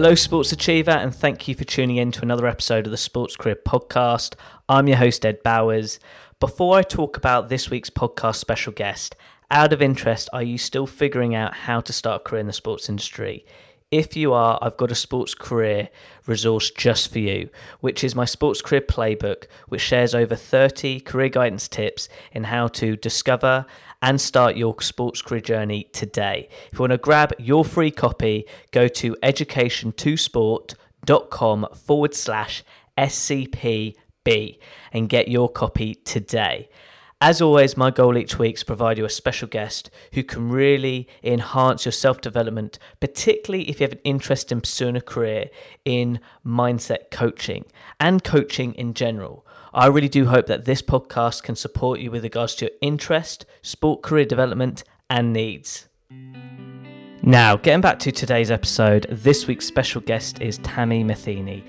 Hello, Sports Achiever, and thank you for tuning in to another episode of the Sports Career Podcast. I'm your host, Ed Bowers. Before I talk about this week's podcast special guest, out of interest, are you still figuring out how to start a career in the sports industry? If you are, I've got a sports career resource just for you, which is my sports career playbook, which shares over 30 career guidance tips in how to discover and start your sports career journey today. If you want to grab your free copy, go to education2sport.com forward slash SCPB and get your copy today. As always, my goal each week is to provide you a special guest who can really enhance your self development, particularly if you have an interest in pursuing a career in mindset coaching and coaching in general. I really do hope that this podcast can support you with regards to your interest, sport career development, and needs. Now, getting back to today's episode, this week's special guest is Tami Matheny.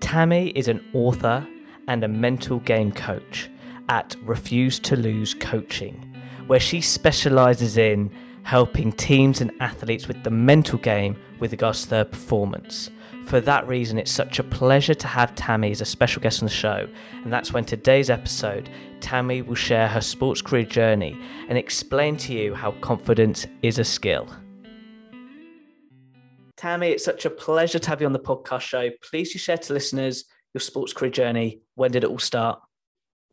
Tami is an author and a mental game coach at Refuse to Lose Coaching, where she specializes in helping teams and athletes with the mental game with regards to their performance. For that reason, it's such a pleasure to have Tami as a special guest on the show. And that's when today's episode, Tami will share her sports career journey and explain to you how confidence is a skill. Tami, it's such a pleasure to have you on the podcast show. Please you share to listeners your sports career journey. When did it all start?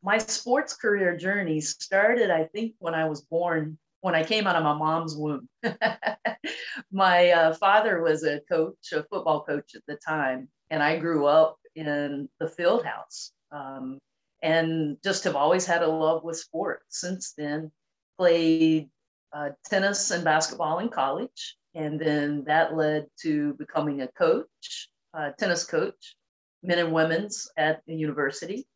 My sports career journey started, I think, when I was born when I came out of my mom's womb. my uh, father was a coach, a football coach at the time, and I grew up in the field house um, and just have always had a love with sports since then. Played uh, tennis and basketball in college, and then that led to becoming a coach, a tennis coach, men and women's at the university.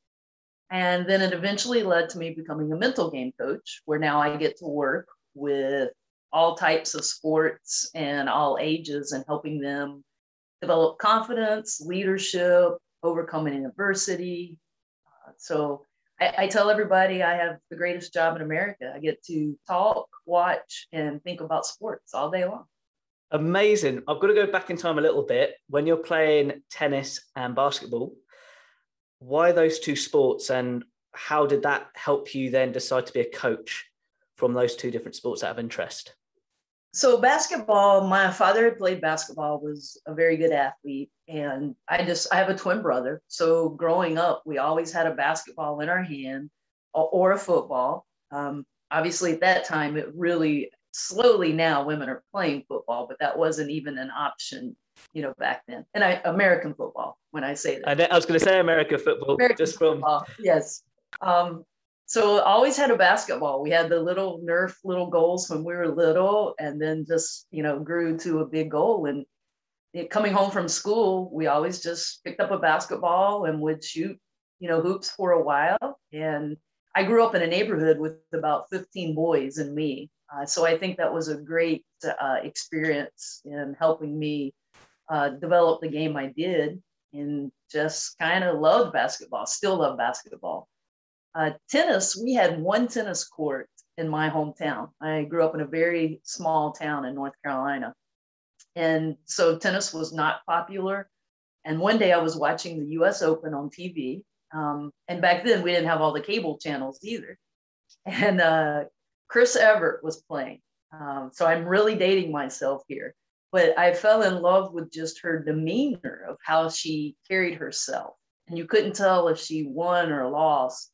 And then it eventually led to me becoming a mental game coach, where now I get to work with all types of sports and all ages and helping them develop confidence, leadership, overcoming adversity. Uh, so I, I, tell everybody I have the greatest job in America. I get to talk, watch, and think about sports all day long. Amazing. I've got to go back in time a little bit. When you're playing tennis and basketball, why those two sports and how did that help you then decide to be a coach? From those two different sports out of interest? So basketball, my father had played basketball, was a very good athlete. And I just, I have a twin brother. So growing up, we always had a basketball in our hand or, a football. Um, obviously at that time, it really slowly now women are playing football, but that wasn't even an option, you know, back then. And I, American football, when I say that. I, I was going to say American football, American just from. Football, yes. Um, so always had a basketball. We had the little Nerf little goals when we were little, and then just you know grew to a big goal. And it, coming home from school, we always just picked up a basketball and would shoot you know hoops for a while. And I grew up in a neighborhood with about 15 boys and me, uh, so I think that was a great uh, experience in helping me uh, develop the game I did, and just kind of loved basketball. Still love basketball. Uh, tennis, we had one tennis court in my hometown. I grew up in a very small town in North Carolina. And so tennis was not popular. And one day I was watching the US Open on TV. Um, and back then we didn't have all the cable channels either. And uh, Chris Evert was playing. Um, so I'm really dating myself here. But I fell in love with just her demeanor of how she carried herself. And you couldn't tell if she won or lost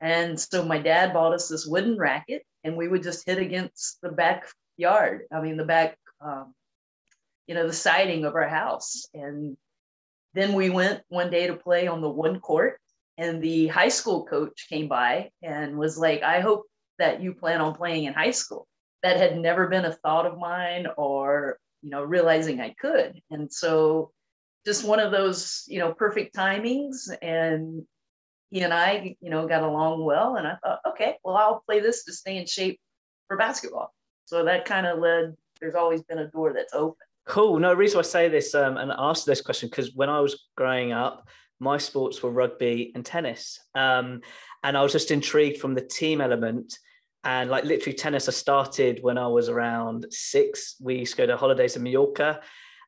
and so my dad bought us this wooden racket, and we would just hit against the backyard. I mean, the back, um, you know, the siding of our house. And then we went one day to play on the one court, and the high school coach came by and was like, I hope that you plan on playing in high school. That had never been a thought of mine or, you know, realizing I could. And so just one of those, you know, perfect timings. And he and I, you know, got along well. And I thought, okay, well, I'll play this to stay in shape for basketball. So that kind of led, there's always been a door that's open. Cool. No reason I say this um, and ask this question because when I was growing up, my sports were rugby and tennis. Um, and I was just intrigued from the team element. And like literally, tennis, I started when I was around six. We used to go to holidays in Mallorca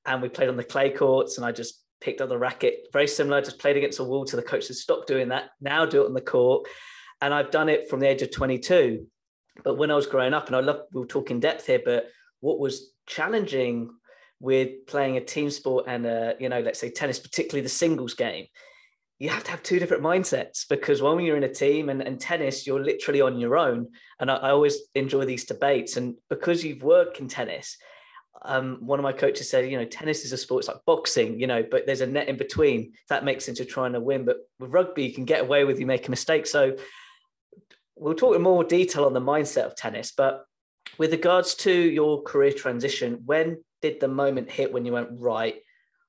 and we played on the clay courts, and I just picked up the racket, very similar, just played against a wall to the coach said, stop doing that. Now do it on the court. And I've done it from the age of 22. But when I was growing up, and I love, we'll talk in depth here, but what was challenging with playing a team sport and, a, you know, let's say tennis, particularly the singles game, you have to have two different mindsets because when you're in a team and, and tennis, you're literally on your own. And I, I always enjoy these debates. And because you've worked in tennis, um, one of my coaches said, you know, tennis is a sport, it's like boxing, you know, but there's a net in between. That makes sense to trying to win. But with rugby, you can get away with you make a mistake. So we'll talk in more detail on the mindset of tennis. But with regards to your career transition, when did the moment hit when you went, right,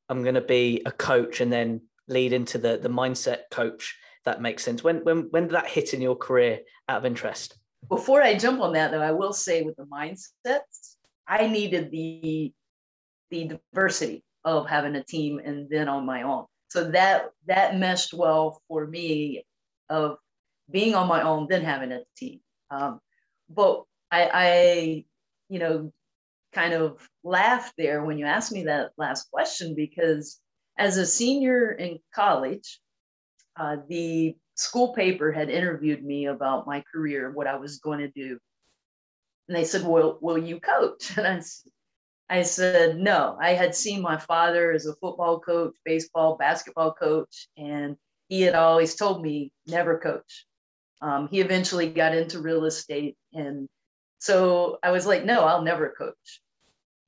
I'm going to be a coach and then lead into the, the mindset coach? That makes sense. When, when, when did that hit in your career out of interest? Before I jump on that, though, I will say with the mindsets, I needed the the diversity of having a team and then on my own. So that that meshed well for me of being on my own, then having a team. Um, but I, I, you know, kind of laughed there when you asked me that last question because as a senior in college, uh, the school paper had interviewed me about my career, what I was going to do. And they said, Well, will you coach? And I, I said, No. I had seen my father as a football coach, baseball, basketball coach, and he had always told me never coach. Um, he eventually got into real estate. And so I was like, No, I'll never coach.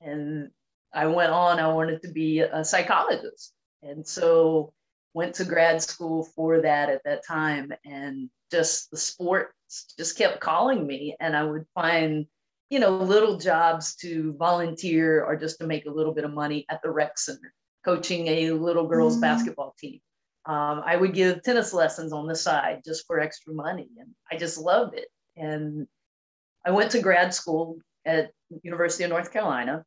And I went on, I wanted to be a psychologist. And so went to grad school for that at that time and just the sports just kept calling me and i would find you know, little jobs to volunteer or just to make a little bit of money at the rec center, coaching a little girls mm. basketball team. Um, I would give tennis lessons on the side just for extra money, and I just loved it. And I went to grad school at University of North Carolina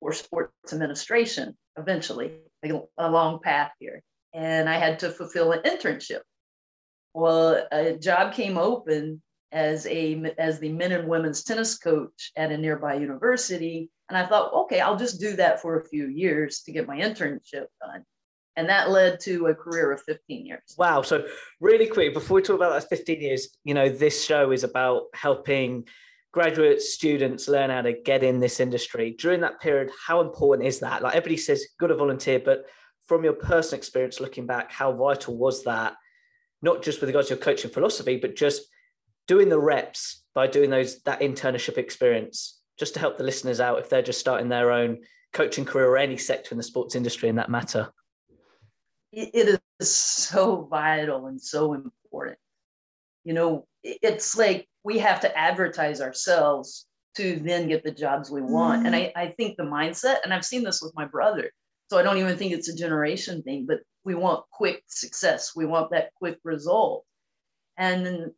for sports administration. Eventually, a long path here, and I had to fulfill an internship. Well, a job came open as a as the men and women's tennis coach at a nearby university. And i thought okay i'll just do that for a few years to get my internship done. And that led to a career of 15 years. Wow. So really quick before we talk about that 15 years you know this show is about helping graduate students learn how to get in this industry. During that period how important is that? Like everybody says got to volunteer but from your personal experience looking back how vital was that? Not just with regards to your coaching philosophy but just doing the reps by doing those that internship experience just to help the listeners out if they're just starting their own coaching career or any sector in the sports industry in that matter. It is so vital and so important. You know it's like we have to advertise ourselves to then get the jobs we want. Mm. and I, I think the mindset and i've seen this with my brother so i don't even think it's a generation thing but we want quick success. We want that quick result. And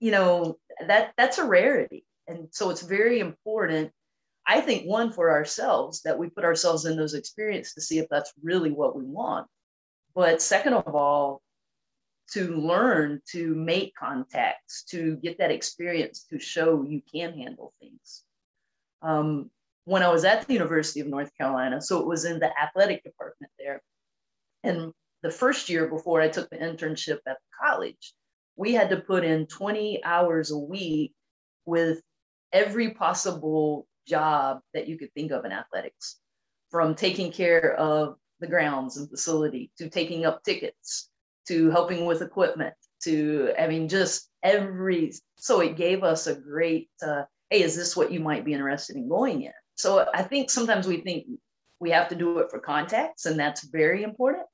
you know that that's a rarity. And so it's very important i think one for ourselves that we put ourselves in those experiences to see if that's really what we want. But second of all to learn to make contacts to get that experience to show you can handle things. Um, when i was at the university of north carolina so it was in the athletic department there. And the first year before i took the internship at the college we had to put in 20 hours a week with every possible job that you could think of in athletics from taking care of the grounds and facility to taking up tickets to helping with equipment to i mean just every so it gave us a great uh, hey is this what you might be interested in going in? So i think sometimes we think we have to do it for contacts and that's very important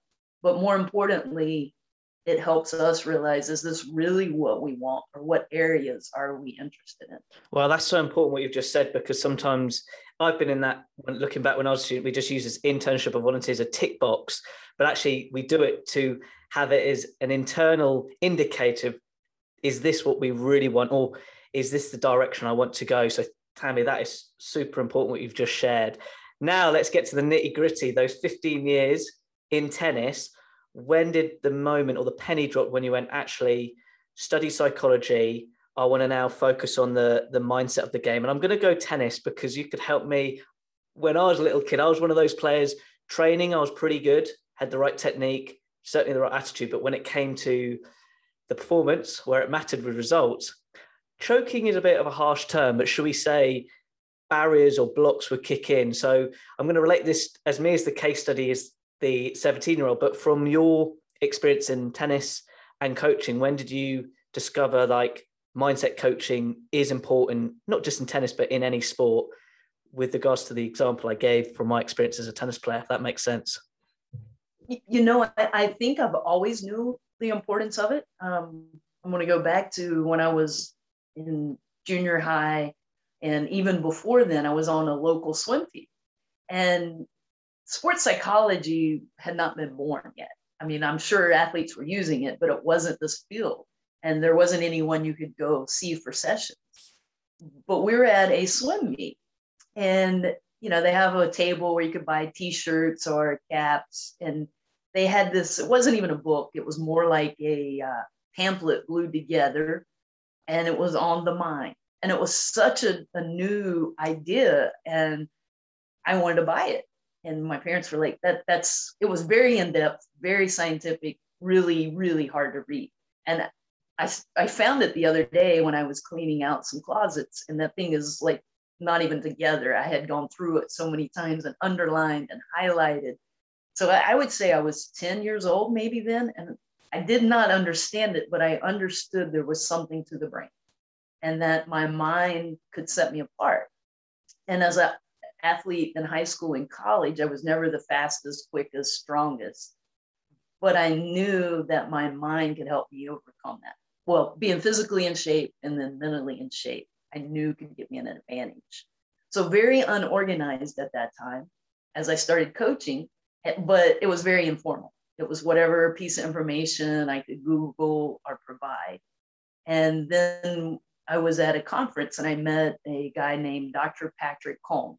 but more importantly it helps us realize is this really what we want or what areas are we interested in? Well that's so important what you've just said because sometimes i've been in that when looking back when i was a student we just use this internship of volunteers a tick box but actually we do it to have it as an internal indicator is this what we really want or is this the direction i want to go? So Tami that is super important what you've just shared. Now let's get to the nitty gritty those 15 years in tennis when did the moment or the penny drop when you went actually study psychology i want to now focus on the the mindset of the game and i'm going to go tennis because you could help me when i was a little kid i was one of those players training, I was pretty good, had the right technique, certainly the right attitude. But when it came to the performance, where it mattered with results, choking is a bit of a harsh term, but should we say barriers or blocks would kick in? So I'm going to relate this as me as the case study is the 17 year old, but from your experience in tennis and coaching, when did you discover like mindset coaching is important, not just in tennis, but in any sport? With regards to the example I gave from my experience as a tennis player, if that makes sense. You know, I, think I've always knew the importance of it. Um, I'm going to go back to when I was in junior high, and even before then, I was on a local swim team, and sports psychology had not been born yet. I mean, I'm sure athletes were using it, but it wasn't this field. And there wasn't anyone you could go see for sessions. But we were at a swim meet, and you know, they have a table where you could buy t-shirts or caps. And they had this, it wasn't even a book, it was more like a uh, pamphlet glued together, and it was on the mind. And it was such a, a new idea. And I wanted to buy it and my parents were like that that's it was very in depth very scientific really really hard to read. And I, I found it the other day when i was cleaning out some closets and that thing is like not even together. I had gone through it so many times and underlined and highlighted. So I, I would say i was 10 years old maybe then and i did not understand it but i understood there was something to the brain and that my mind could set me apart. And as a athlete in high school and college, I was never the fastest, quickest, strongest. But I knew that my mind could help me overcome that. Well, being physically in shape and then mentally in shape, I knew could give me an advantage. So, very unorganized at that time as I started coaching, eh, but it was very informal. It was whatever piece of information I could Google or provide. And then I was at a conference and I met a guy named Dr. Patrick Cohn.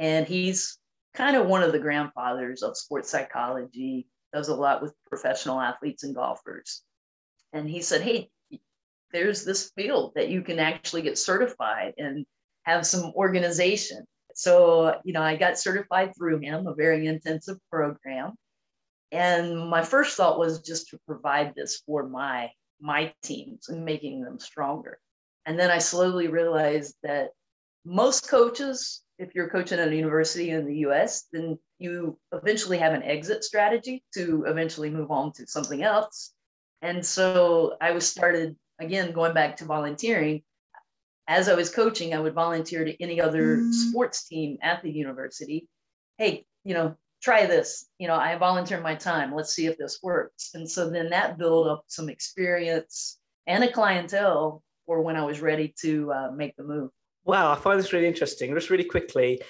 And he's kind of one of the grandfathers of sports psychology, does a lot with professional athletes and golfers. And he said, Hey, there's this field that you can actually get certified and have some organization. So, you know, I got certified through him, a very intensive program. And my first thought was just to provide this for my my teams and making them stronger. And then I slowly realized that most coaches if you're coaching at a university in the US, then you eventually have an exit strategy to eventually move on to something else. And so I was started again going back to volunteering. As I was coaching, I would volunteer to any other mm. sports team at the university. Hey, you know, try this. You know, I volunteer my time. Let's see if this works. And so then that built up some experience and a clientele for when I was ready to uh, make the move. Wow, I find this really interesting. Just really quickly,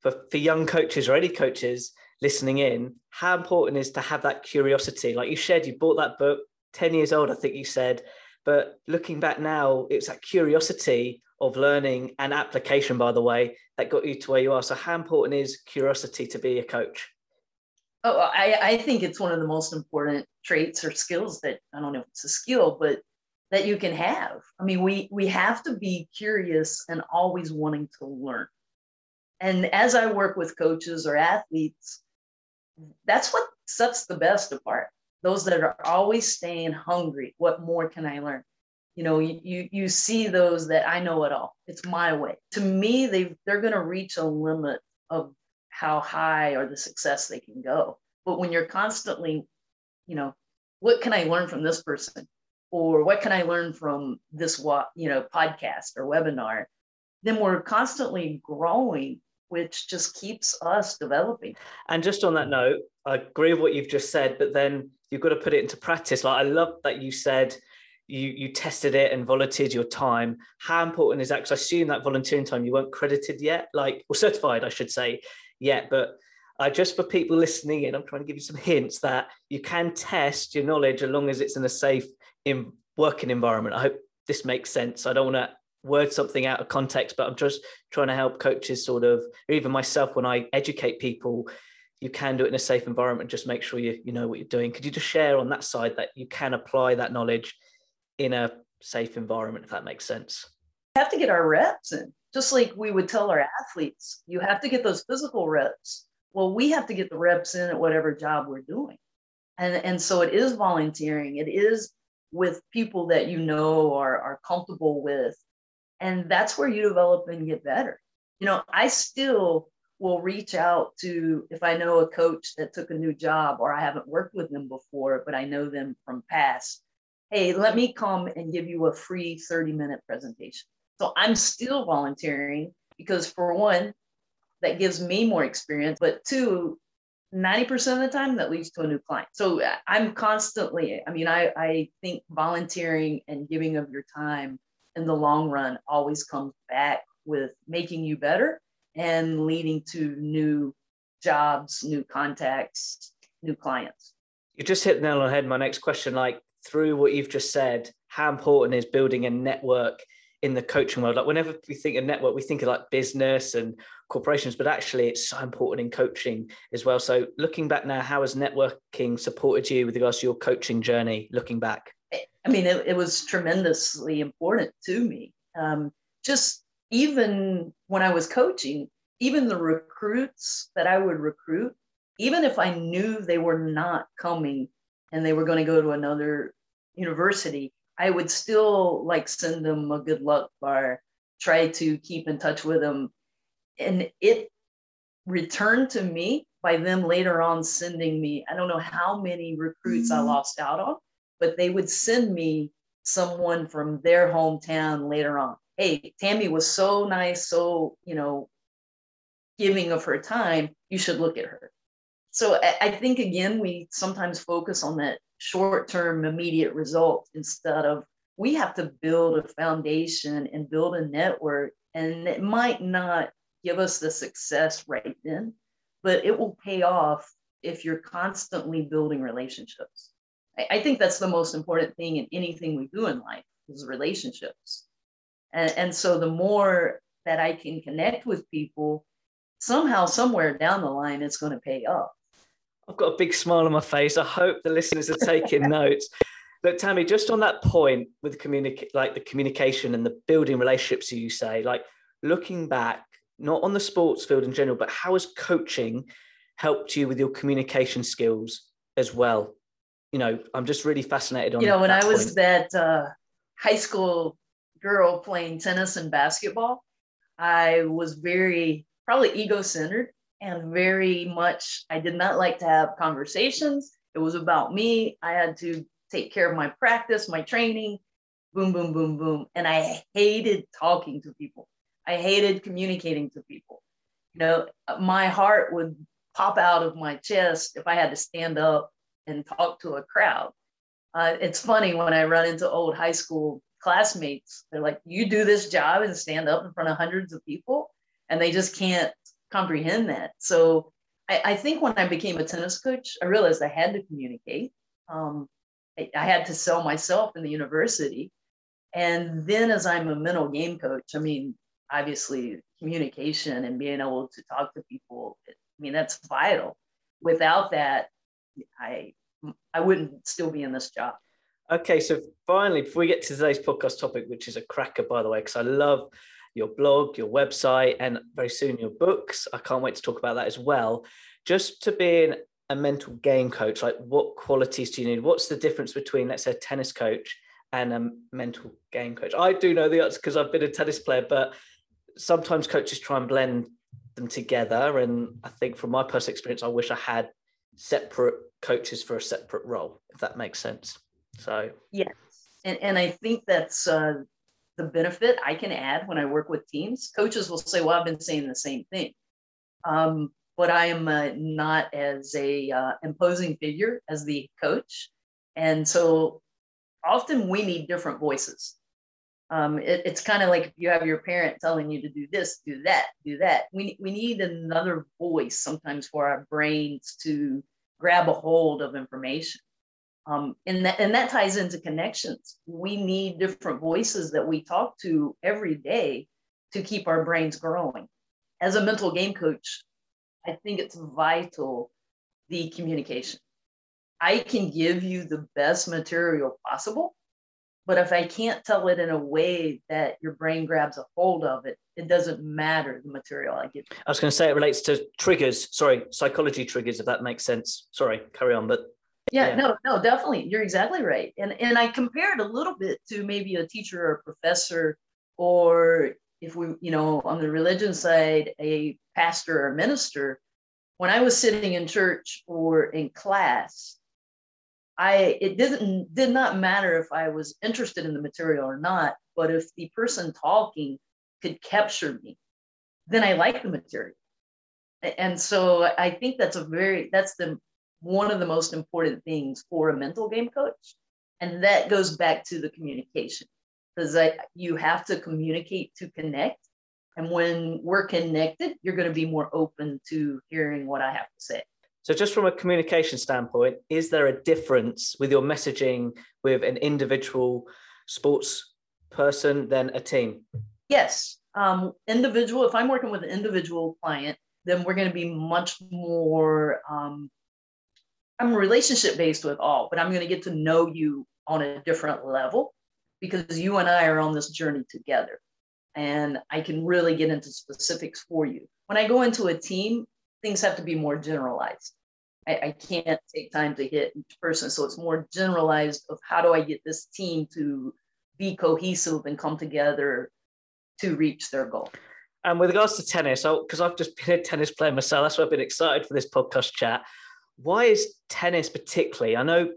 for, for young coaches or any coaches listening in, how important is to have that curiosity? Like you shared, you bought that book 10 years old, I think you said. But looking back now, it's that curiosity of learning and application, by the way, that got you to where you are. So, how important is curiosity to be a coach? Oh, I, I think it's one of the most important traits or skills that I don't know if it's a skill, but that you can have. I mean, we we have to be curious and always wanting to learn. And as I work with coaches or athletes, that's what sets the best apart. Those that are always staying hungry. What more can I learn? You know, you you, see those that I know it all. It's my way. To me, they they're going to reach a limit of how high or the success they can go. But when you're constantly, you know, what can I learn from this person? Or what can I learn from this you know podcast or webinar, then we're constantly growing, which just keeps us developing. And just on that note, I agree with what you've just said, but then you've got to put it into practice. Like I love that you said you you tested it and volunteered your time. How important is that? Because I assume that volunteering time you weren't credited yet, like or certified, I should say, yet. But uh, just for people listening in, I'm trying to give you some hints that you can test your knowledge as long as it's in a safe in working environment. I hope this makes sense. I don't want to word something out of context, but I'm just trying to help coaches sort of, or even myself when I educate people, you can do it in a safe environment. Just make sure you, you know what you're doing. Could you just share on that side that you can apply that knowledge in a safe environment, if that makes sense? We have to get our reps in, just like we would tell our athletes. You have to get those physical reps well, we have to get the reps in at whatever job we're doing. And, and so it is volunteering. It is with people that you know are, are comfortable with. And that's where you develop and get better. You know, I still will reach out to if I know a coach that took a new job or I haven't worked with them before, but I know them from past. Hey, let me come and give you a free 30 minute presentation. So I'm still volunteering because, for one, that gives me more experience, but two, 90% of the time that leads to a new client. So uh, I'm constantly, I mean, I, I think volunteering and giving of your time in the long run always comes back with making you better and leading to new jobs, new contacts, new clients. You just hit the nail on the head. My next question, like through what you've just said, how important is building a network in the coaching world? Like whenever we think of network, we think of like business and corporations, but actually it's so important in coaching as well. So looking back now, how has networking supported you with regards to your coaching journey looking back? I mean, it, it was tremendously important to me. Um, just even when I was coaching, even the recruits that I would recruit, even if I knew they were not coming and they were going to go to another university, I would still like send them a good luck bar, try to keep in touch with them. And it returned to me by them later on sending me, I don't know how many recruits mm-hmm. I lost out on, but they would send me someone from their hometown later on hey, Tami was so nice, so, you know, giving of her time, you should look at her. So I, think, again, we sometimes focus on that short term, immediate result instead of we have to build a foundation and build a network. And it might not give us the success right then, but it will pay off if you're constantly building relationships. I, I think that's the most important thing in anything we do in life is relationships. And, and so the more that I can connect with people, somehow, somewhere down the line, it's going to pay off. I've got a big smile on my face. I hope the listeners are taking notes. But Tami, just on that point with communicate, like the communication and the building relationships, you say, like looking back, not on the sports field in general, but how has coaching helped you with your communication skills as well? You know, I'm just really fascinated on. You know, when I was that uh, high school girl playing tennis and basketball, I was very probably ego centered and very much, I did not like to have conversations. It was about me. I had to take care of my practice, my training, boom, boom, boom, boom. And I hated talking to people. I hated communicating to people. You know, my heart would pop out of my chest if I had to stand up and talk to a crowd. Uh, it's funny when I run into old high school classmates. They're like, you do this job and stand up in front of hundreds of people, and they just can't comprehend that. So I, I think when I became a tennis coach, I realized I had to communicate. Um, I, I had to sell myself in the university. And then as I'm a mental game coach, I mean, obviously communication and being able to talk to people, I mean, that's vital. Without that, I I wouldn't still be in this job. Okay, so finally, before we get to today's podcast topic, which is a cracker, by the way, because I love your blog, your website, and very soon your books. I can't wait to talk about that as well. Just to being a mental game coach, like what qualities do you need? What's the difference between, let's say, a tennis coach and a mental game coach? I do know the answer because I've been a tennis player, but sometimes coaches try and blend them together. And I think from my personal experience, I wish I had separate coaches for a separate role, if that makes sense. So yes, and and I think that's uh, the benefit I can add when I work with teams. Coaches will say, "Well, I've been saying the same thing," um, but I am uh, not as a uh, imposing figure as the coach, and so often we need different voices. Um, it, it's kind of like if you have your parent telling you to do this, do that, do that. We, we need another voice sometimes for our brains to grab a hold of information. Um, and, that, and that ties into connections. We need different voices that we talk to every day to keep our brains growing. As a mental game coach, I think it's vital the communication. I can give you the best material possible, but if I can't tell it in a way that your brain grabs a hold of it, it doesn't matter the material I give. I was going to say it relates to triggers. Sorry, psychology triggers, if that makes sense. Sorry, carry on. But yeah, yeah, no, no, definitely, you're exactly right. And and I compared a little bit to maybe a teacher or a professor, or if we, you know, on the religion side, a pastor or minister. When I was sitting in church or in class, I it didn't did not matter if I was interested in the material or not, but if the person talking could capture me, then I like the material. And so I think that's a very that's the one of the most important things for a mental game coach. And that goes back to the communication because you have to communicate to connect. And when we're connected, you're going to be more open to hearing what I have to say. So, just from a communication standpoint, is there a difference with your messaging with an individual sports person than a team? Yes. Um, individual, if I'm working with an individual client, then we're going to be much more, um, I'm relationship based with all, but I'm going to get to know you on a different level because you and I are on this journey together. And I can really get into specifics for you. When I go into a team, things have to be more generalized. I, I can't take time to hit each person. So it's more generalized of how do I get this team to be cohesive and come together to reach their goal. And with regards to tennis, because I've just been a tennis player myself, that's why I've been excited for this podcast chat. Why is tennis particularly? I know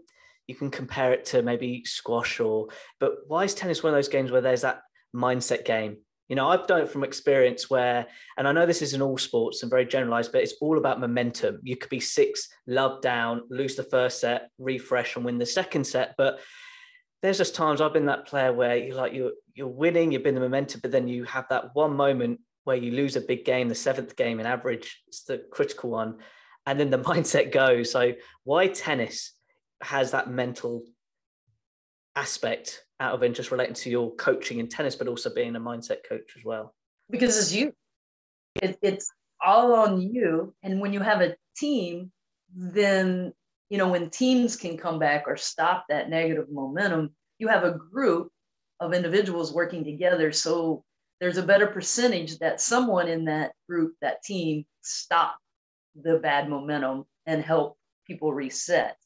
you can compare it to maybe squash or, but why is tennis one of those games where there's that mindset game? You know, I've done it from experience where, and I know this is in all sports and very generalized, but it's all about momentum. You could be six, love down, lose the first set, refresh and win the second set. But there's just times I've been that player where you're like you're you're winning, you've been the momentum, but then you have that one moment where you lose a big game, the seventh game in average, it's the critical one, and then the mindset goes. So why tennis has that mental aspect out of interest relating to your coaching in tennis, but also being a mindset coach as well? Because it's you. It, it's all on you. And when you have a team, then, you know, when teams can come back or stop that negative momentum, you have a group of individuals working together. So there's a better percentage that someone in that group, that team, stop the bad momentum and help people reset.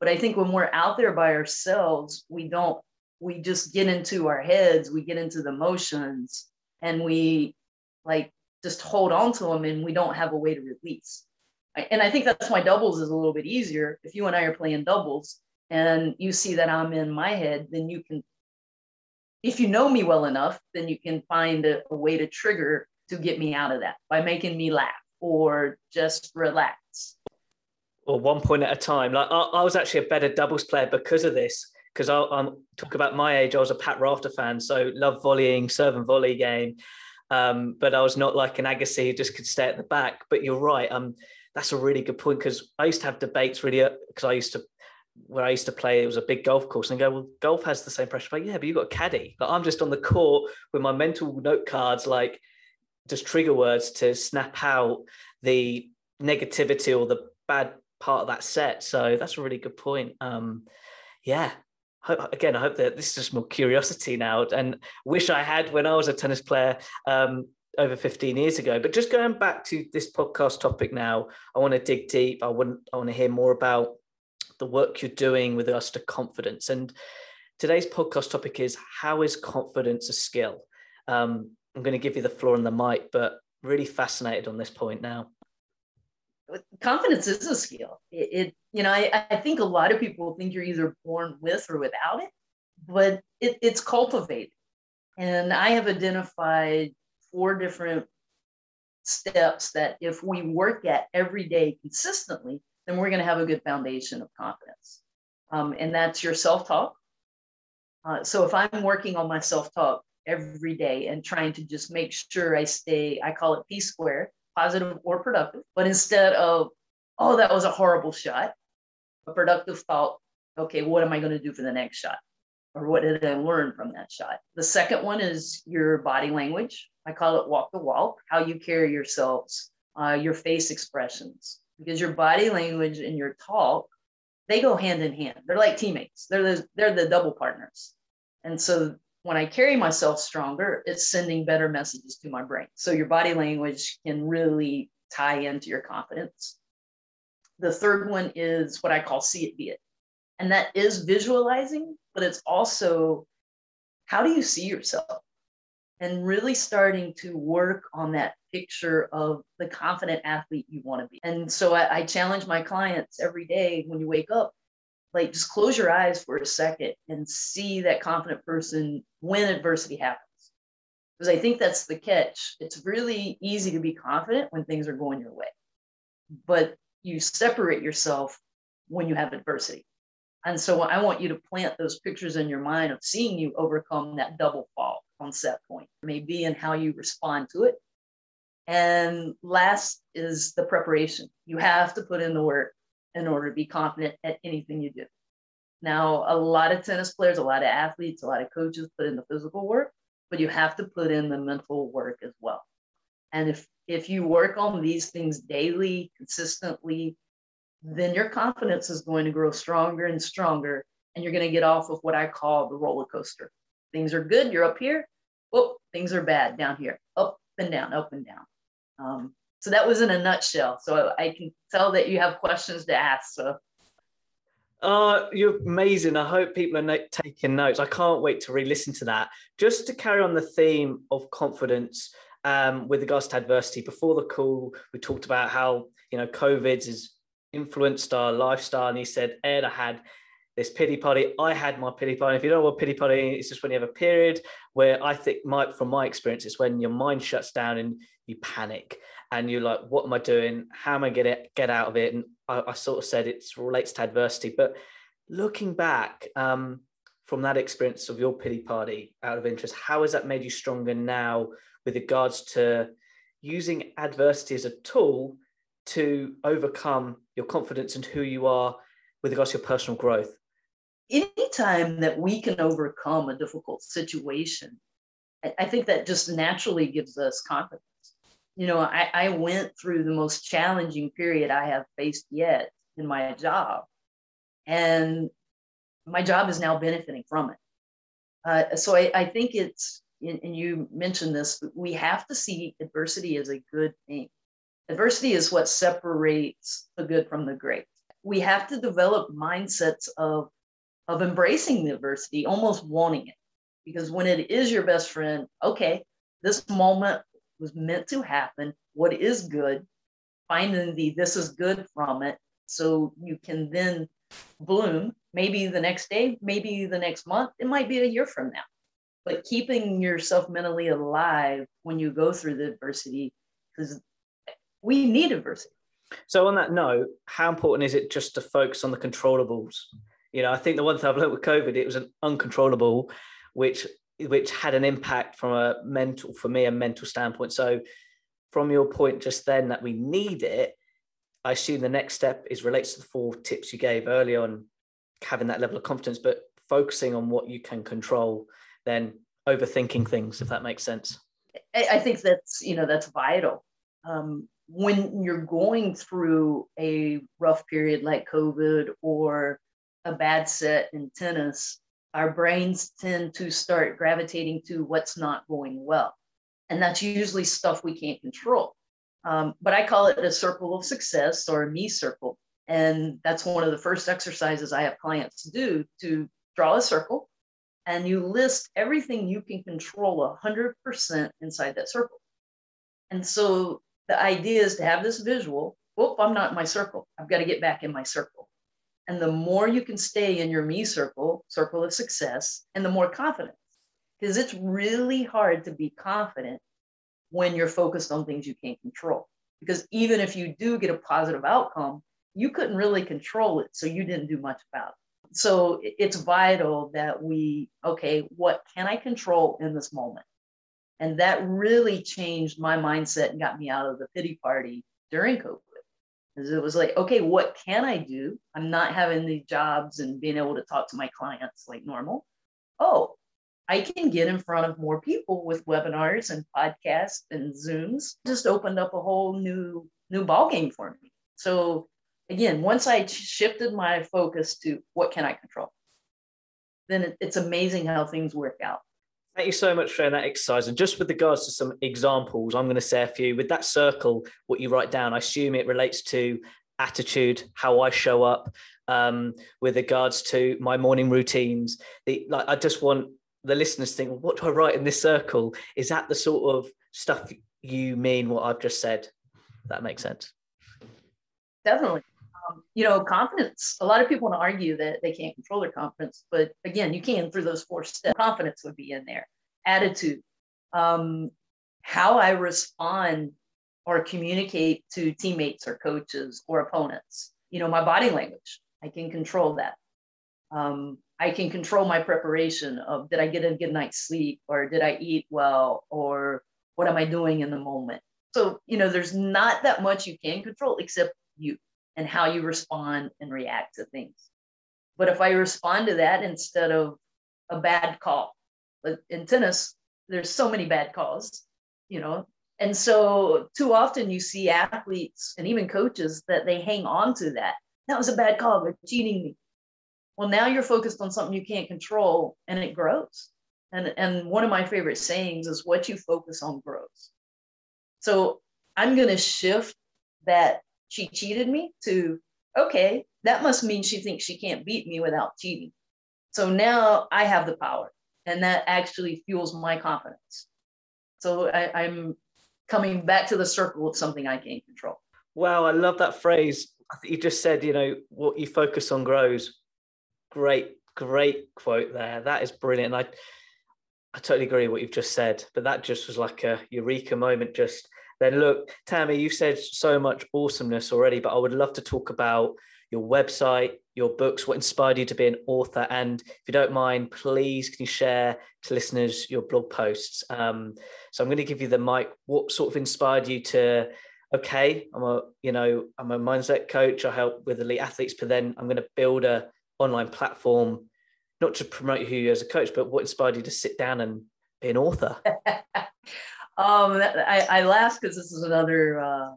But I think when we're out there by ourselves, we don't we just get into our heads, we get into the motions, and we like just hold on to them and we don't have a way to release. And I think that's why doubles is a little bit easier. If you and I are playing doubles and you see that I'm in my head, then you can, if you know me well enough, then you can find a, a way to trigger to get me out of that by making me laugh or just relax. Or one point at a time. Like I, I was actually a better doubles player because of this because I'm talk about my age. I was a Pat Rafter fan, so love volleying, serve and volley game. Um, but I was not like an Agassi who just could stay at the back. But you're right. Um, that's a really good point because I used to have debates really because uh, I used to where I used to play, it was a big golf course, and I go, well, golf has the same pressure. But yeah, but you've got a caddy. Like I'm just on the court with my mental note cards, like just trigger words to snap out the negativity or the bad part of that set. So that's a really good point. Um, yeah, again, I hope that this is just more curiosity now, and wish I had when I was a tennis player um, over 15 years ago. But just going back to this podcast topic now, I want to dig deep. I want I want to hear more about the work you're doing with us to confidence. And today's podcast topic is how is confidence a skill? Um, I'm going to give you the floor and the mic, but really fascinated on this point now confidence is a skill. It, it you know, I, I, think a lot of people think you're either born with or without it, but it, it's cultivated. And I have identified four different steps that if we work at every day consistently, then we're going to have a good foundation of confidence. Um, and that's your self talk. Uh, so if I'm working on my self talk every day and trying to just make sure I stay, I call it P square, positive or productive. But instead of, oh, that was a horrible shot, a productive thought, okay, what am I going to do for the next shot? Or what did I learn from that shot? The second one is your body language. I call it walk the walk, how you carry yourselves, uh, your face expressions, because your body language and your talk, they go hand in hand. They're like teammates. They're the, they're the double partners. And so when I carry myself stronger, it's sending better messages to my brain. So your body language can really tie into your confidence. The third one is what I call see it, be it. And that is visualizing, but it's also how do you see yourself? And really starting to work on that picture of the confident athlete you want to be. And so I, I challenge my clients every day when you wake up, like just close your eyes for a second and see that confident person when adversity happens. Because I think that's the catch. It's really easy to be confident when things are going your way, but you separate yourself when you have adversity. And so I want you to plant those pictures in your mind of seeing you overcome that double fault on set point, maybe in how you respond to it. And last is the preparation. You have to put in the work in order to be confident at anything you do. Now, a lot of tennis players, a lot of athletes, a lot of coaches put in the physical work, but you have to put in the mental work as well. And if if you work on these things daily, consistently, then your confidence is going to grow stronger and stronger. And you're going to get off of what I call the roller coaster. Things are good, you're up here. Oh, things are bad down here. Up and down, up and down. Um, so that was in a nutshell. So I can tell that you have questions to ask. So. Uh, you're amazing. I hope people are no- taking notes. I can't wait to re-listen to that. Just to carry on the theme of confidence um, with regards to adversity. Before the call, we talked about how you know COVID has influenced our lifestyle, and he said, "Ed, I had this pity party. I had my pity party. If you don't know what pity party is, it's just when you have a period where I think, my, from my experience, it's when your mind shuts down and you panic and you're like, what am I doing? How am I going to get out of it? And I, I, sort of said it relates to adversity. But looking back um, from that experience of your pity party out of interest, how has that made you stronger now with regards to using adversity as a tool to overcome your confidence and who you are with regards to your personal growth? anytime that we can overcome a difficult situation, I, think that just naturally gives us confidence. You know, I, I went through the most challenging period I have faced yet in my job, and my job is now benefiting from it. Uh, so I, I think it's, and you mentioned this, we have to see adversity as a good thing. Adversity is what separates the good from the great. We have to develop mindsets of of embracing the adversity, almost wanting it. Because when it is your best friend, okay, this moment was meant to happen. What is good? Finding the this is good from it. So you can then bloom maybe the next day, maybe the next month, it might be a year from now. But keeping yourself mentally alive when you go through the adversity, because we need adversity. So, on that note, how important is it just to focus on the controllables? You know, I think the one thing I've learned with COVID, it was an uncontrollable, which which had an impact from a mental, for me, a mental standpoint. So, from your point just then that we need it, I assume the next step is relates to the four tips you gave early on, having that level of confidence, but focusing on what you can control, then overthinking things, if that makes sense. I think that's you know that's vital. Um, when you're going through a rough period like COVID or a bad set in tennis, our brains tend to start gravitating to what's not going well. And that's usually stuff we can't control. Um, but I call it a circle of success or a me circle. And that's one of the first exercises I have clients do to draw a circle and you list everything you can control 100% inside that circle. And so the idea is to have this visual. Whoop, I'm not in my circle. I've got to get back in my circle. And the more you can stay in your me circle, circle of success, and the more confidence. Because it's really hard to be confident when you're focused on things you can't control. Because even if you do get a positive outcome, you couldn't really control it. So you didn't do much about it. So it's vital that we, okay, what can I control in this moment? And that really changed my mindset and got me out of the pity party during COVID it was like, okay, what can I do? I'm not having the jobs and being able to talk to my clients like normal. Oh, I can get in front of more people with webinars and podcasts and Zooms. Just opened up a whole new new ball game for me. So again, once I shifted my focus to what can I control, then it, it's amazing how things work out. Thank you so much for that exercise. And just with regards to some examples, I'm going to say a few. With that circle, what you write down, I assume it relates to attitude, how I show up, um, with regards to my morning routines. The, like, I just want the listeners to think, well, what do I write in this circle? Is that the sort of stuff you mean what I've just said? That makes sense. Definitely. Um, you know, confidence. A lot of people want to argue that they can't control their confidence, but again, you can through those four steps. Confidence would be in there. Attitude, um, how I respond or communicate to teammates or coaches or opponents. You know, my body language. I can control that. Um, I can control my preparation of did I get a good night's sleep or did I eat well or what am I doing in the moment? So, you know, there's not that much you can control except you and how you respond and react to things. But if I respond to that instead of a bad call, in tennis, there's so many bad calls, you know. And so too often you see athletes and even coaches that they hang on to that. That was a bad call. They're cheating me. Well, now you're focused on something you can't control and it grows. And, and one of my favorite sayings is what you focus on grows. So I'm going to shift that she cheated me to, okay, that must mean she thinks she can't beat me without cheating. So now I have the power, and that actually fuels my confidence. So I, I'm coming back to the circle of something I can't control. Wow, I love that phrase. You just said, you know, what you focus on grows. Great, great quote there. That is brilliant. I I totally agree with what you've just said, but that just was like a eureka moment. Just then, look, Tami, you've said so much awesomeness already, but I would love to talk about your website, your books, what inspired you to be an author, and if you don't mind, please can you share to listeners your blog posts? Um, so I'm going to give you the mic. What sort of inspired you to? Okay, I'm a you know I'm a mindset coach. I help with elite athletes, but then I'm going to build a online platform not to promote who you as a coach, but what inspired you to sit down and be an author? um, I, I laugh because this is another uh,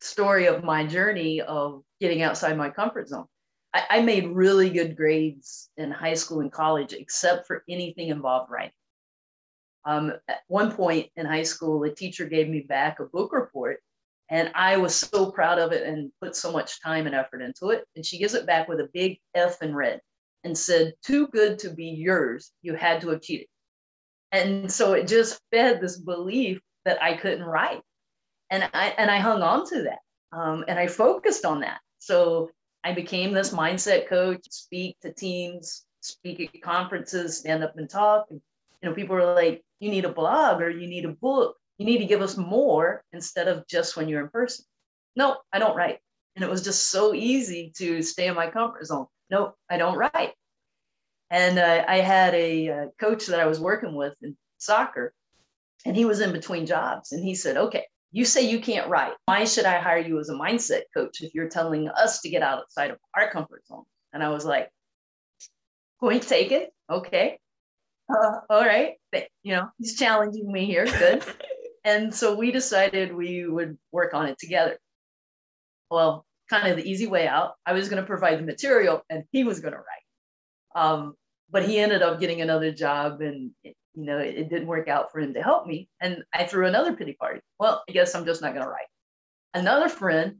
story of my journey of getting outside my comfort zone. I, I, made really good grades in high school and college, except for anything involved writing. Um, at one point in high school, a teacher gave me back a book report, and I was so proud of it and put so much time and effort into it. And she gives it back with a big F in red and said, too good to be yours, you had to have cheated. And so it just fed this belief that I couldn't write. And I, and I hung on to that. Um, and I focused on that. So I became this mindset coach, speak to teams, speak at conferences, stand up and talk. And, you know, people are like, you need a blog or you need a book. You need to give us more instead of just when you're in person. No, I don't write. And it was just so easy to stay in my comfort zone No, I don't write. And uh, I had a uh, coach that I was working with in soccer, and he was in between jobs. And he said, Okay, you say you can't write. Why should I hire you as a mindset coach if you're telling us to get outside of our comfort zone? And I was like, Point taken. Okay. Uh, all right. You know, he's challenging me here. Good. and so we decided we would work on it together. Well, kind of the easy way out. I was going to provide the material and he was going to write. Um, but he ended up getting another job and it, you know it, it, didn't work out for him to help me. And i threw another pity party. Well i guess i'm just not going to write. Another friend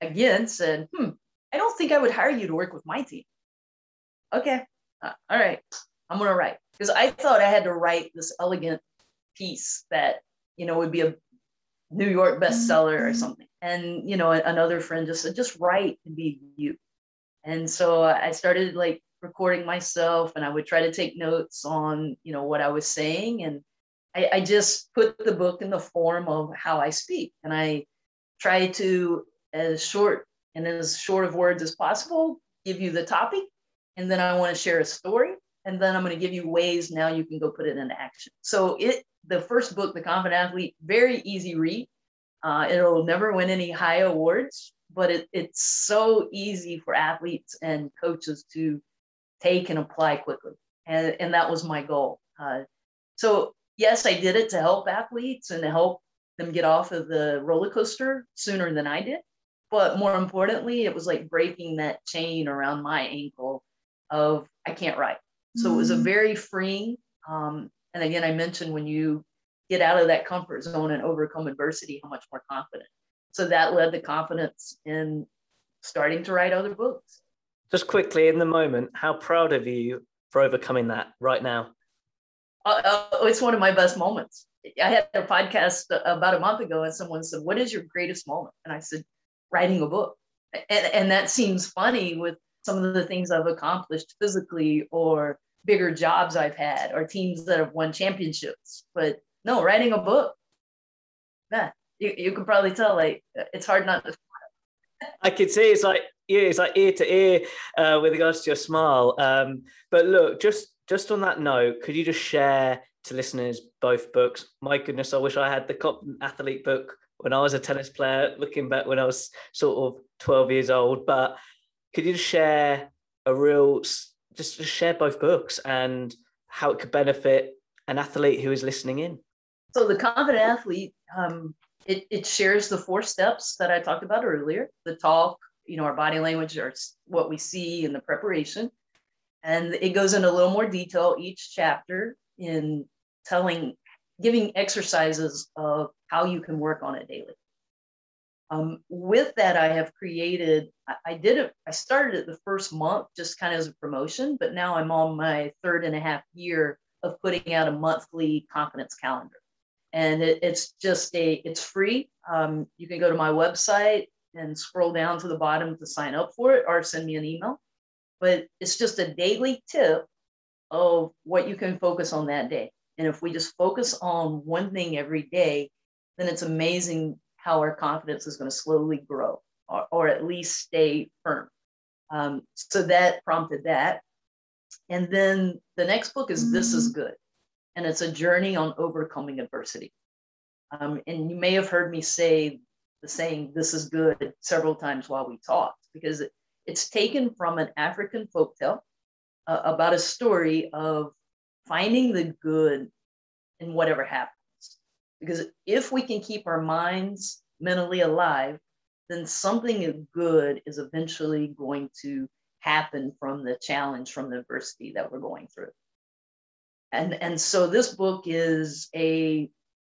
again said hmm i don't think i would hire you to work with my team. Okay uh, all right i'm going to write. Because i thought i had to write this elegant piece that you know would be a new york bestseller or mm-hmm. something. And you know another friend just said just write and be you. And so i started like recording myself and i would try to take notes on you know what i was saying and I, I just put the book in the form of how i speak and i try to as short and as short of words as possible give you the topic and then i want to share a story and then i'm going to give you ways now you can go put it into action. So it the first book the confident athlete very easy read. Uh, it'll never win any high awards, but it, it's so easy for athletes and coaches to take and apply quickly. And, and that was my goal. Uh, so, yes, I did it to help athletes and to help them get off of the roller coaster sooner than I did. But more importantly, it was like breaking that chain around my ankle of I can't write. So mm-hmm. it was a mm. very freeing um, And again, I mentioned when you get out of that comfort zone and overcome adversity, how much more confident. So that led to confidence in starting to write other books. Just quickly, in the moment, how proud of you for overcoming that right now? Uh, uh, it's one of my best moments. I had a podcast about a month ago, and someone said, "What is your greatest moment?" And I said, "Writing a book." And, and that seems funny with some of the things I've accomplished physically, or bigger jobs I've had, or teams that have won championships. But no, writing a book, man, you, you can probably tell like it's hard not to. I could see it's like yeah, it's like ear to ear uh, with regards to your smile. Um, but look, just just on that note, could you just share to listeners both books? My goodness, I wish I had the Confident Athlete book when I was a tennis player. Looking back when I was sort of twelve years old, but could you just share a real just, just share both books and how it could benefit an athlete who is listening in? So the confident athlete, um, it, it shares the four steps that I talked about earlier: the talk, you know, our body language, or what we see in the preparation, and it goes into a little more detail each chapter in telling, giving exercises of how you can work on it daily. Um, with that, I have created, I, I did it, I started it the first month just kind of as a promotion, but now I'm on my third and a half year of putting out a monthly confidence calendar and it, it's just a it's free. Um, you can go to my website and scroll down to the bottom to sign up for it or send me an email. But it's just a daily tip of what you can focus on that day. And if we just focus on one thing every day then it's amazing how our confidence is going to slowly grow or, or at least stay firm. Um, so that prompted that. And then the next book is this is good and it's a journey on overcoming adversity. Um, and you may have heard me say the saying, this is good, several times while we talked, because it, it's taken from an African folktale uh, about a story of finding the good in whatever happens. Because if we can keep our minds mentally alive, then something good is eventually going to happen from the challenge, from the adversity that we're going through and and so this book is a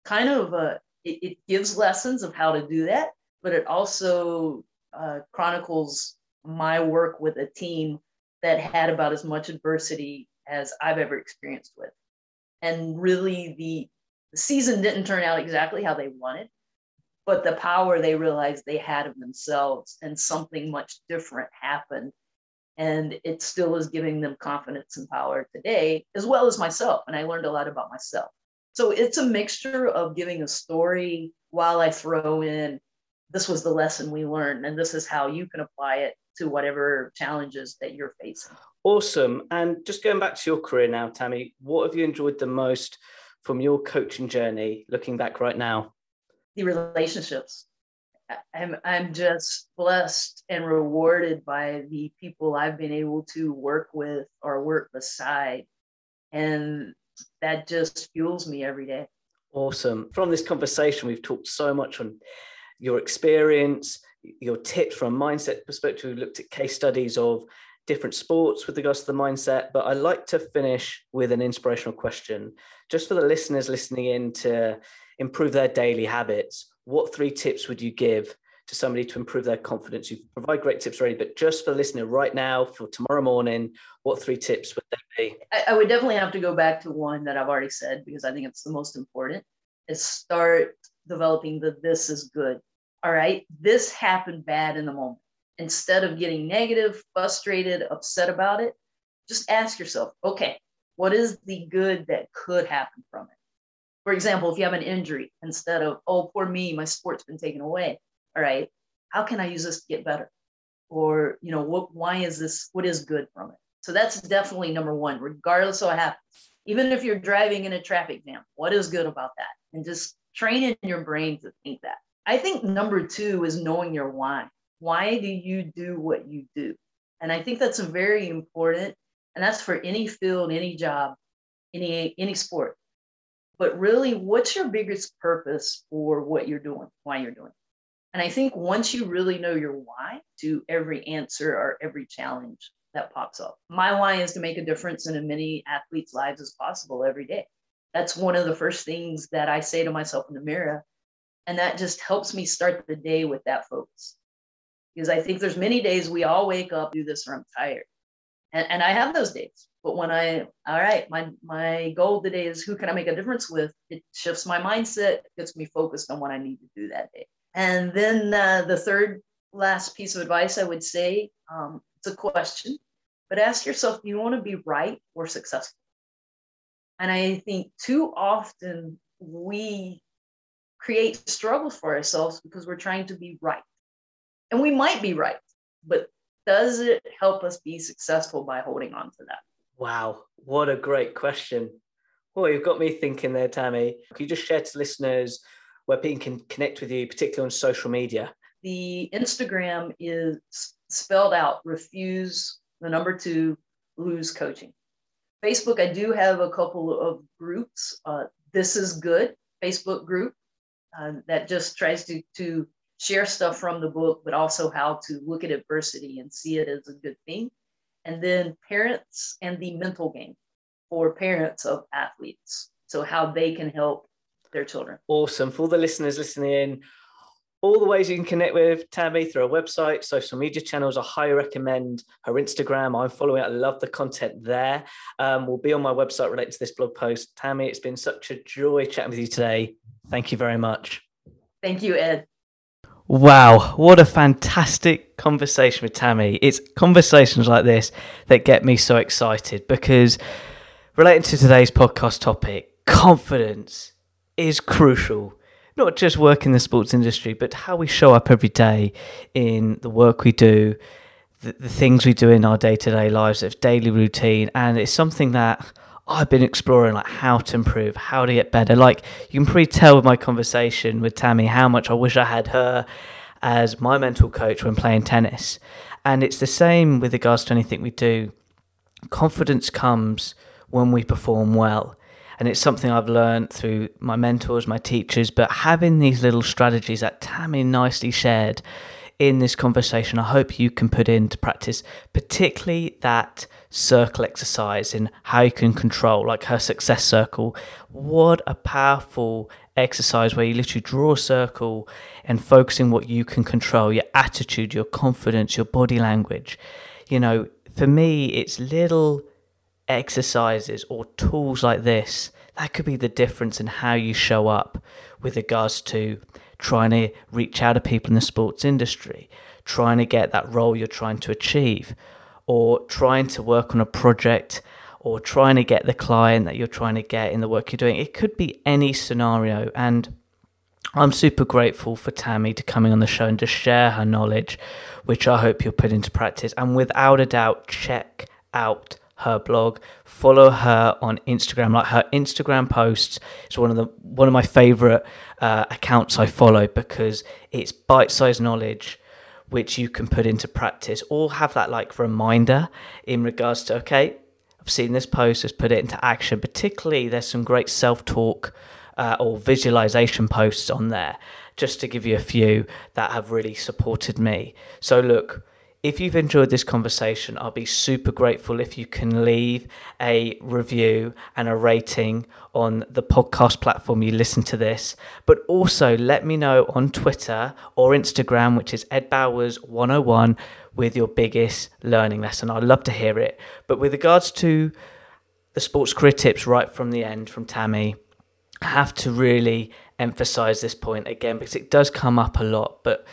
kind of a it, it gives lessons of how to do that but it also uh, chronicles my work with a team that had about as much adversity as i've ever experienced with. And really the, the season didn't turn out exactly how they wanted but the power they realized they had of themselves and something much different happened and it still is giving them confidence and power today as well as myself and i learned a lot about myself. So it's a mixture of giving a story while i throw in this was the lesson we learned and this is how you can apply it to whatever challenges that you're facing. Awesome. And just going back to your career now Tami what have you enjoyed the most from your coaching journey looking back right now? The relationships I'm I'm just blessed and rewarded by the people I've been able to work with or work beside, and that just fuels me every day. Awesome. From this conversation, we've talked so much on your experience, your tips from mindset perspective. We've looked at case studies of different sports with regards to the mindset, but I like to finish with an inspirational question, just for the listeners listening in to improve their daily habits what three tips would you give to somebody to improve their confidence? You provide great tips already, but just for listener right now, for tomorrow morning, what three tips would they be? I, I would definitely have to go back to one that I've already said because I think it's the most important. Is start developing the this is good. All right, this happened bad in the moment. Instead of getting negative, frustrated, upset about it, just ask yourself, okay, what is the good that could happen from it? For example, if you have an injury, instead of, oh, poor me, my sport's been taken away. All right, how can I use this to get better? Or, you know, what, why is this, what is good from it? So that's definitely number one, regardless of what happens. Even if you're driving in a traffic jam, what is good about that? And just train in your brain to think that. I think number two is knowing your why. Why do you do what you do? And I think that's very important. And that's for any field, any job, any any sport but really what's your biggest purpose for what you're doing why you're doing It? and i think once you really know your why to every answer or every challenge that pops up my why is to make a difference in as many athletes lives as possible every day that's one of the first things that I say to myself in the mirror. And that just helps me start the day with that focus. Because I think there's many days we all wake up, do this, or I'm tired. And, and I have those days. But when I, all right, my my goal today is who can I make a difference with? It shifts my mindset, gets me focused on what I need to do that day. And then uh, the third last piece of advice I would say, um, it's a question, but ask yourself, do you want to be right or successful? And I think too often we create struggles for ourselves because we're trying to be right. And we might be right, but does it help us be successful by holding on to that? Wow, what a great question. Well, you've got me thinking there, Tami. Can you just share to listeners where people can connect with you, particularly on social media? The Instagram is spelled out refuse the number two lose coaching. Facebook, I do have a couple of groups. Uh, this is good Facebook group uh, that just tries to to share stuff from the book, but also how to look at adversity and see it as a good thing. And then parents and the mental game for parents of athletes. So how they can help their children. Awesome. For the listeners listening in, all the ways you can connect with Tami through her website, social media channels. I highly recommend her Instagram. I'm following it. I love the content there. Um, will be on my website related to this blog post. Tami, it's been such a joy chatting with you today. Thank you very much. Thank you, Ed. Wow, what a fantastic conversation with Tami. It's conversations like this that get me so excited because relating to today's podcast topic, confidence is crucial. Not just work in the sports industry, but how we show up every day in the work we do, the, the things we do in our day to day lives, of daily routine. And it's something that I've been exploring like how to improve, how to get better. Like you can pretty tell with my conversation with Tami how much I wish I had her as my mental coach when playing tennis. And it's the same with regards to anything we do. Confidence comes when we perform well. And it's something I've learned through my mentors, my teachers, but having these little strategies that Tami nicely shared in this conversation, I hope you can put into practice, particularly that circle exercise in how you can control, like her success circle. What a powerful exercise where you literally draw a circle and focusing what you can control your attitude, your confidence, your body language. You know, for me, it's little exercises or tools like this that could be the difference in how you show up with regards to trying to reach out to people in the sports industry, trying to get that role you're trying to achieve, or trying to work on a project, or trying to get the client that you're trying to get in the work you're doing. It could be any scenario. And I'm super grateful for Tami to coming on the show and to share her knowledge, which I hope you'll put into practice. And without a doubt, check out her blog. Follow her on Instagram. Like her Instagram posts is one of the one of my favorite uh, accounts I follow because it's bite-sized knowledge which you can put into practice or have that like reminder in regards to okay i've seen this post let's put it into action particularly there's some great self-talk uh, or visualization posts on there just to give you a few that have really supported me so look if you've enjoyed this conversation, I'll be super grateful if you can leave a review and a rating on the podcast platform you listen to this. But also let me know on Twitter or Instagram, which is Ed Bowers 101, with your biggest learning lesson. I'd love to hear it. But with regards to the sports career tips right from the end from Tami, I have to really emphasize this point again because it does come up a lot. But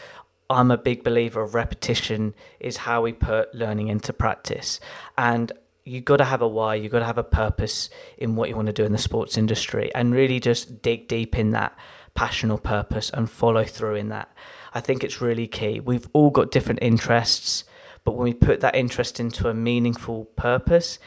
I'm a big believer of repetition is how we put learning into practice. And you've got to have a why, you've got to have a purpose in what you want to do in the sports industry and really just dig deep in that passion or purpose and follow through in that. I think it's really key. We've all got different interests, but when we put that interest into a meaningful purpose,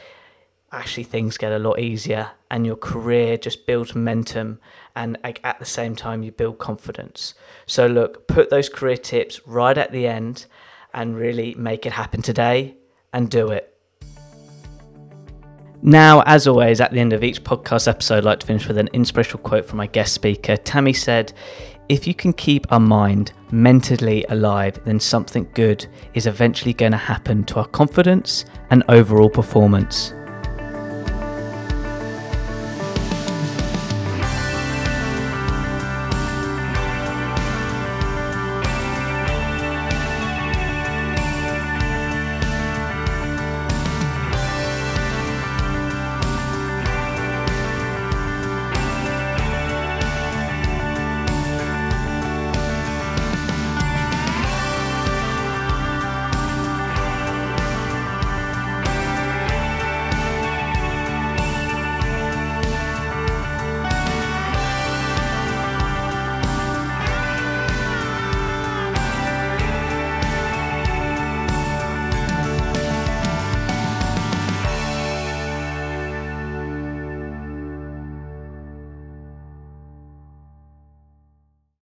actually things get a lot easier and your career just builds momentum and at the same time you build confidence so look put those career tips right at the end and really make it happen today and do it now, as always, at the end of each podcast episode, I'd like to finish with an inspirational quote from my guest speaker. Tami said, If you can keep our mind mentally alive, then something good is eventually going to happen to our confidence and overall performance.